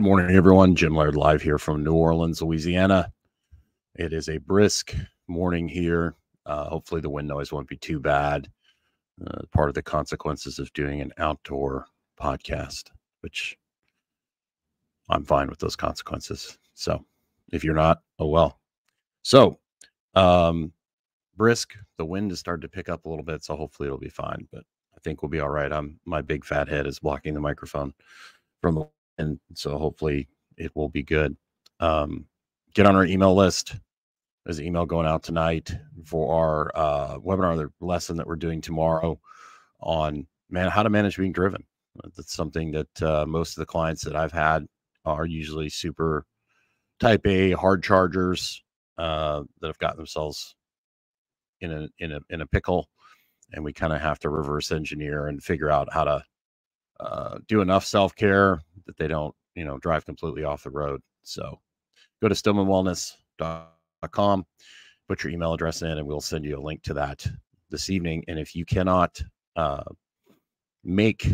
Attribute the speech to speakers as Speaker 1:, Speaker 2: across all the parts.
Speaker 1: morning, everyone. Jim Laird live here from New Orleans, Louisiana. It is a brisk morning here. Uh, hopefully, the wind noise won't be too bad. Uh, part of the consequences of doing an outdoor podcast, which I'm fine with those consequences. So, if you're not, oh well. So, um, brisk. The wind has started to pick up a little bit, so hopefully it'll be fine. But I think we'll be all right. I'm my big fat head is blocking the microphone from the and so hopefully it will be good. Um, get on our email list. There's an email going out tonight for our uh, webinar, the lesson that we're doing tomorrow on man how to manage being driven. That's something that uh, most of the clients that I've had are usually super type A hard chargers uh, that have gotten themselves in a in a in a pickle, and we kind of have to reverse engineer and figure out how to uh, do enough self care that they don't, you know, drive completely off the road. So go to stillmanwellness.com, put your email address in, and we'll send you a link to that this evening. And if you cannot uh, make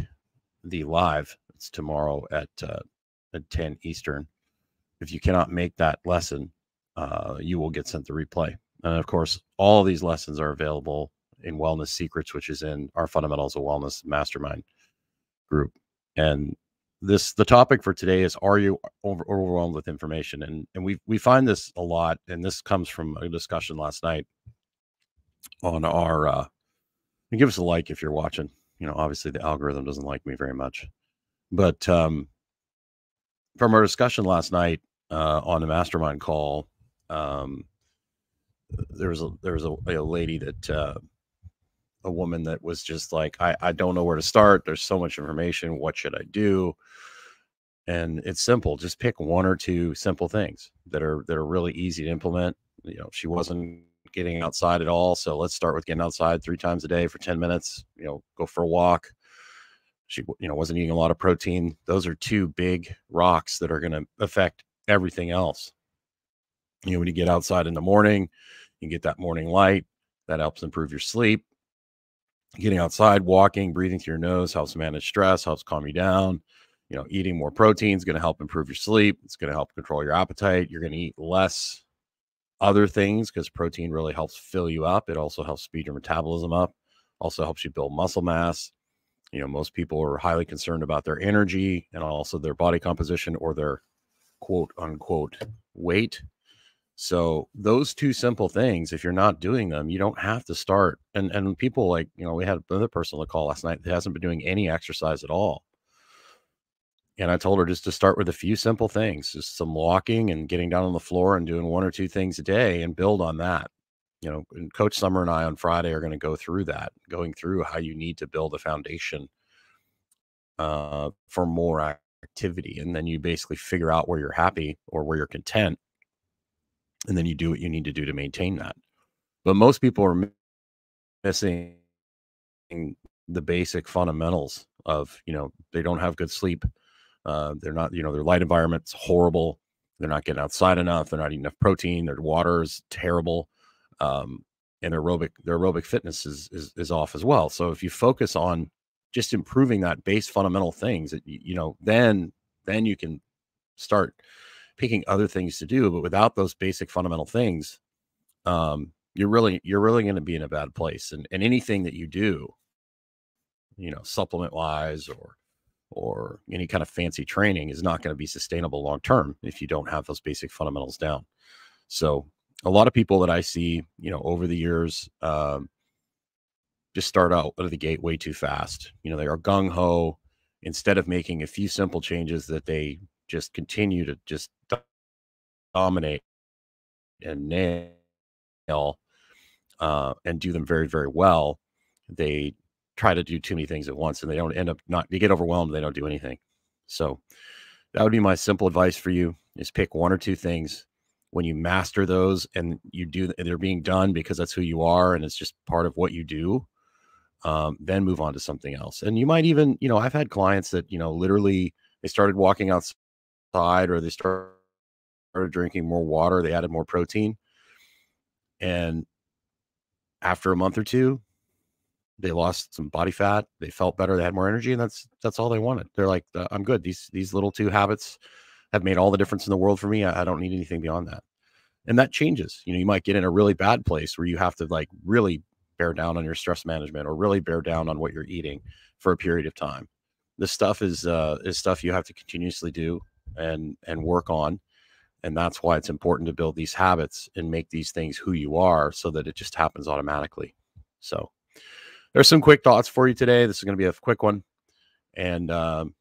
Speaker 1: the live, it's tomorrow at uh, at 10 Eastern. If you cannot make that lesson, uh, you will get sent the replay. And of course, all of these lessons are available in Wellness Secrets, which is in our Fundamentals of Wellness Mastermind group. And this the topic for today is are you over, overwhelmed with information and and we we find this a lot and this comes from a discussion last night on our uh and give us a like if you're watching you know obviously the algorithm doesn't like me very much but um from our discussion last night uh on the mastermind call um there was a there was a, a lady that uh a woman that was just like, I, I don't know where to start. There's so much information. What should I do? And it's simple. Just pick one or two simple things that are that are really easy to implement. You know, she wasn't getting outside at all. So let's start with getting outside three times a day for 10 minutes, you know, go for a walk. She, you know, wasn't eating a lot of protein. Those are two big rocks that are going to affect everything else. You know, when you get outside in the morning, you get that morning light that helps improve your sleep getting outside, walking, breathing through your nose helps manage stress, helps calm you down. You know, eating more protein is going to help improve your sleep. It's going to help control your appetite. You're going to eat less other things because protein really helps fill you up. It also helps speed your metabolism up, also helps you build muscle mass. You know, most people are highly concerned about their energy and also their body composition or their quote unquote weight. So those two simple things, if you're not doing them, you don't have to start. And and people like, you know, we had another person on the call last night that hasn't been doing any exercise at all. And I told her just to start with a few simple things, just some walking and getting down on the floor and doing one or two things a day and build on that. You know, and Coach Summer and I on Friday are going to go through that, going through how you need to build a foundation uh, for more activity. And then you basically figure out where you're happy or where you're content and then you do what you need to do to maintain that. But most people are missing the basic fundamentals of you know they don't have good sleep, uh, they're not you know their light environment's horrible, they're not getting outside enough, they're not eating enough protein, their water is terrible, um, and aerobic their aerobic fitness is, is is off as well. So if you focus on just improving that base fundamental things, you know then then you can start picking other things to do but without those basic fundamental things um you're really you're really going to be in a bad place and and anything that you do you know supplement wise or or any kind of fancy training is not going to be sustainable long term if you don't have those basic fundamentals down. So a lot of people that i see you know over the years um just start out out of the gate way too fast. You know they are gung-ho. Instead of making a few simple changes that they just continue to just dominate and nail uh, and do them very, very well, they try to do too many things at once and they don't end up not, they get overwhelmed. They don't do anything. So that would be my simple advice for you is pick one or two things when you master those and you do they're being done because that's who you are and it's just part of what you do um, then move on to something else and you might even you know i've had clients that you know literally they started walking outside or they started drinking more water, they added more protein. And after a month or two, they lost some body fat, they felt better, they had more energy, and that's that's all they wanted. They're like, I'm good. These these little two habits have made all the difference in the world for me. I, I don't need anything beyond that. And that changes. You know, you might get in a really bad place where you have to like really bear down on your stress management or really bear down on what you're eating for a period of time. This stuff is uh, is stuff you have to continuously do and and work on, and that's why it's important to build these habits and make these things who you are, so that it just happens automatically. So, there's some quick thoughts for you today. This is going to be a quick one, and um,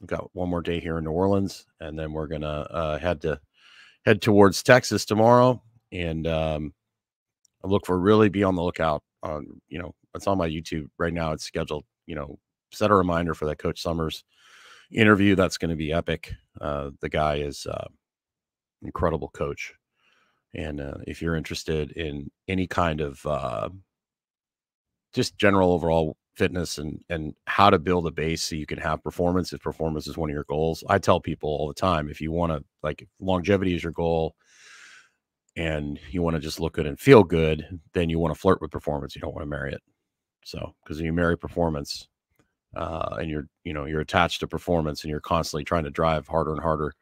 Speaker 1: we've got one more day here in New Orleans, and then we're gonna uh, head to head towards Texas tomorrow, and um, I look for really be on the lookout on you know it's on my YouTube right now. It's scheduled. You know, set a reminder for that Coach Summers interview. That's going to be epic. Uh, the guy is uh, incredible coach, and uh, if you're interested in any kind of uh, just general overall fitness and and how to build a base so you can have performance if performance is one of your goals i tell people all the time if you want to like longevity is your goal and you want to just look good and feel good, then you want to flirt with performance. You don't want to marry it. So, because you marry performance, uh, and you're you know you're attached to performance, and you're constantly trying to drive harder and harder,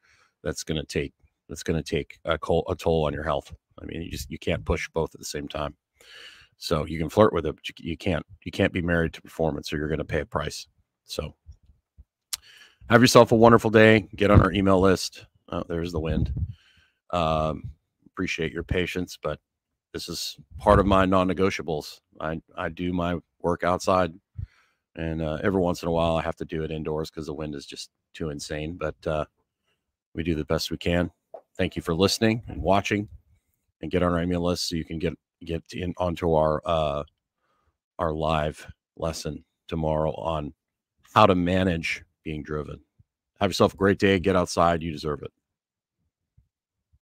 Speaker 1: that's going to take that's going to take a, col- a toll on your health. I mean, you just you can't push both at the same time. So you can flirt with it, but you, you can't you can't be married to performance, or you're going to pay a price. So have yourself a wonderful day. Get on our email list. Oh, there's the wind. Um, appreciate your patience, but this is part of my non-negotiables. I I do my work outside, and uh, every once in a while I have to do it indoors because the wind is just too insane. But uh, we do the best we can. Thank you for listening and watching, and get on our email list so you can get get in onto our uh, our live lesson tomorrow on how to manage being driven. Have yourself a great day. Get outside. You deserve it.